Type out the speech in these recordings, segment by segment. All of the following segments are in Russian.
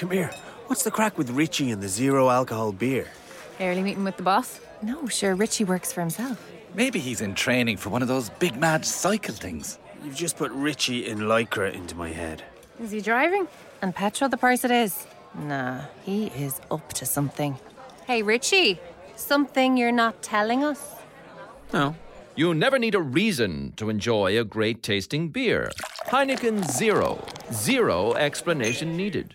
Come here. What's the crack with Richie and the zero alcohol beer? Early meeting with the boss? No, sure, Richie works for himself. Maybe he's in training for one of those big mad cycle things. You've just put Richie in Lycra into my head. Is he driving? And petrol the price it is. Nah, he is up to something. Hey, Richie. Something you're not telling us? No. You never need a reason to enjoy a great tasting beer. Heineken Zero. Zero explanation needed.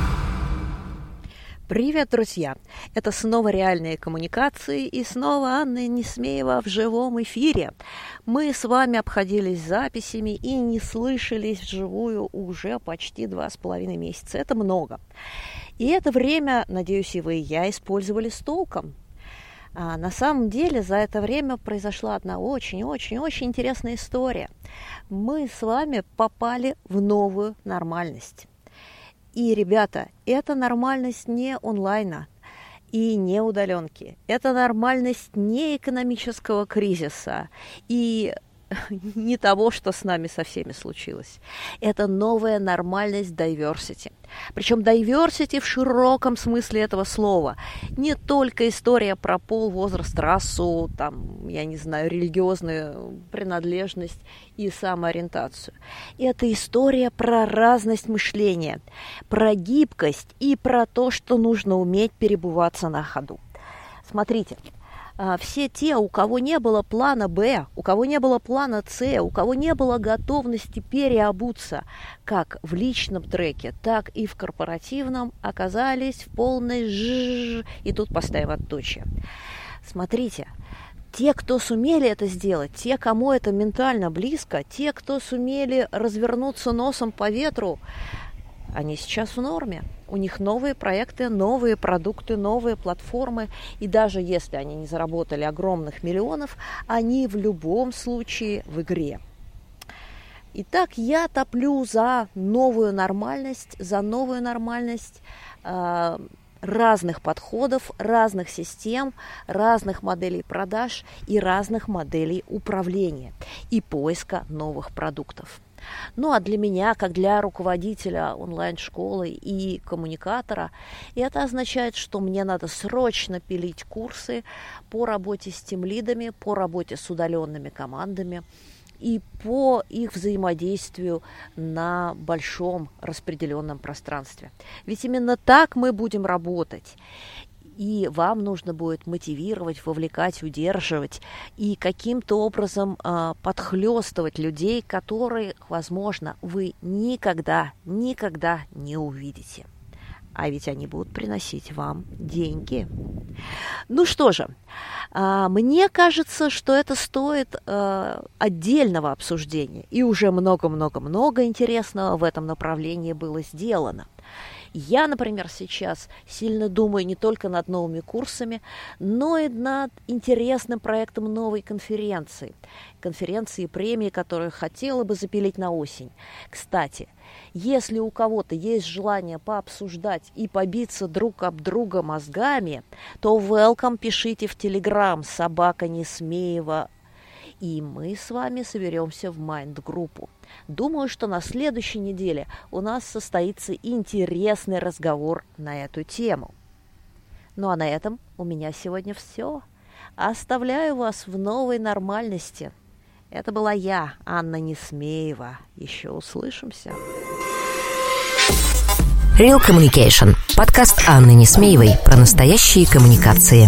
Привет, друзья! Это снова реальные коммуникации и снова Анна Несмеева в живом эфире. Мы с вами обходились записями и не слышались вживую уже почти два с половиной месяца. Это много. И это время, надеюсь, и вы, и я использовали с толком. А на самом деле за это время произошла одна очень-очень-очень интересная история. Мы с вами попали в новую нормальность. И, ребята, это нормальность не онлайна и не удаленки. Это нормальность не экономического кризиса и не того, что с нами со всеми случилось. Это новая нормальность diversity. Причем diversity в широком смысле этого слова. Не только история про пол, возраст, расу, там, я не знаю, религиозную принадлежность и самоориентацию. Это история про разность мышления, про гибкость и про то, что нужно уметь перебываться на ходу. Смотрите, все те, у кого не было плана Б, у кого не было плана С, у кого не было готовности переобуться как в личном треке, так и в корпоративном, оказались в полной жжж, и тут поставим отточие. Смотрите, те, кто сумели это сделать, те, кому это ментально близко, те, кто сумели развернуться носом по ветру, они сейчас в норме. У них новые проекты, новые продукты, новые платформы. И даже если они не заработали огромных миллионов, они в любом случае в игре. Итак, я топлю за новую нормальность, за новую нормальность э, разных подходов, разных систем, разных моделей продаж и разных моделей управления и поиска новых продуктов. Ну а для меня, как для руководителя онлайн-школы и коммуникатора, это означает, что мне надо срочно пилить курсы по работе с тимлидами, по работе с удаленными командами и по их взаимодействию на большом распределенном пространстве. Ведь именно так мы будем работать и вам нужно будет мотивировать, вовлекать, удерживать и каким-то образом э, подхлестывать людей, которые, возможно, вы никогда, никогда не увидите. А ведь они будут приносить вам деньги. Ну что же, э, мне кажется, что это стоит э, отдельного обсуждения. И уже много-много-много интересного в этом направлении было сделано. Я, например, сейчас сильно думаю не только над новыми курсами, но и над интересным проектом новой конференции. Конференции и премии, которую хотела бы запилить на осень. Кстати, если у кого-то есть желание пообсуждать и побиться друг об друга мозгами, то welcome пишите в Телеграм собака Несмеева и мы с вами соберемся в майнд-группу. Думаю, что на следующей неделе у нас состоится интересный разговор на эту тему. Ну а на этом у меня сегодня все. Оставляю вас в новой нормальности. Это была я, Анна Несмеева. Еще услышимся. Real Communication. Подкаст Анны Несмеевой про настоящие коммуникации.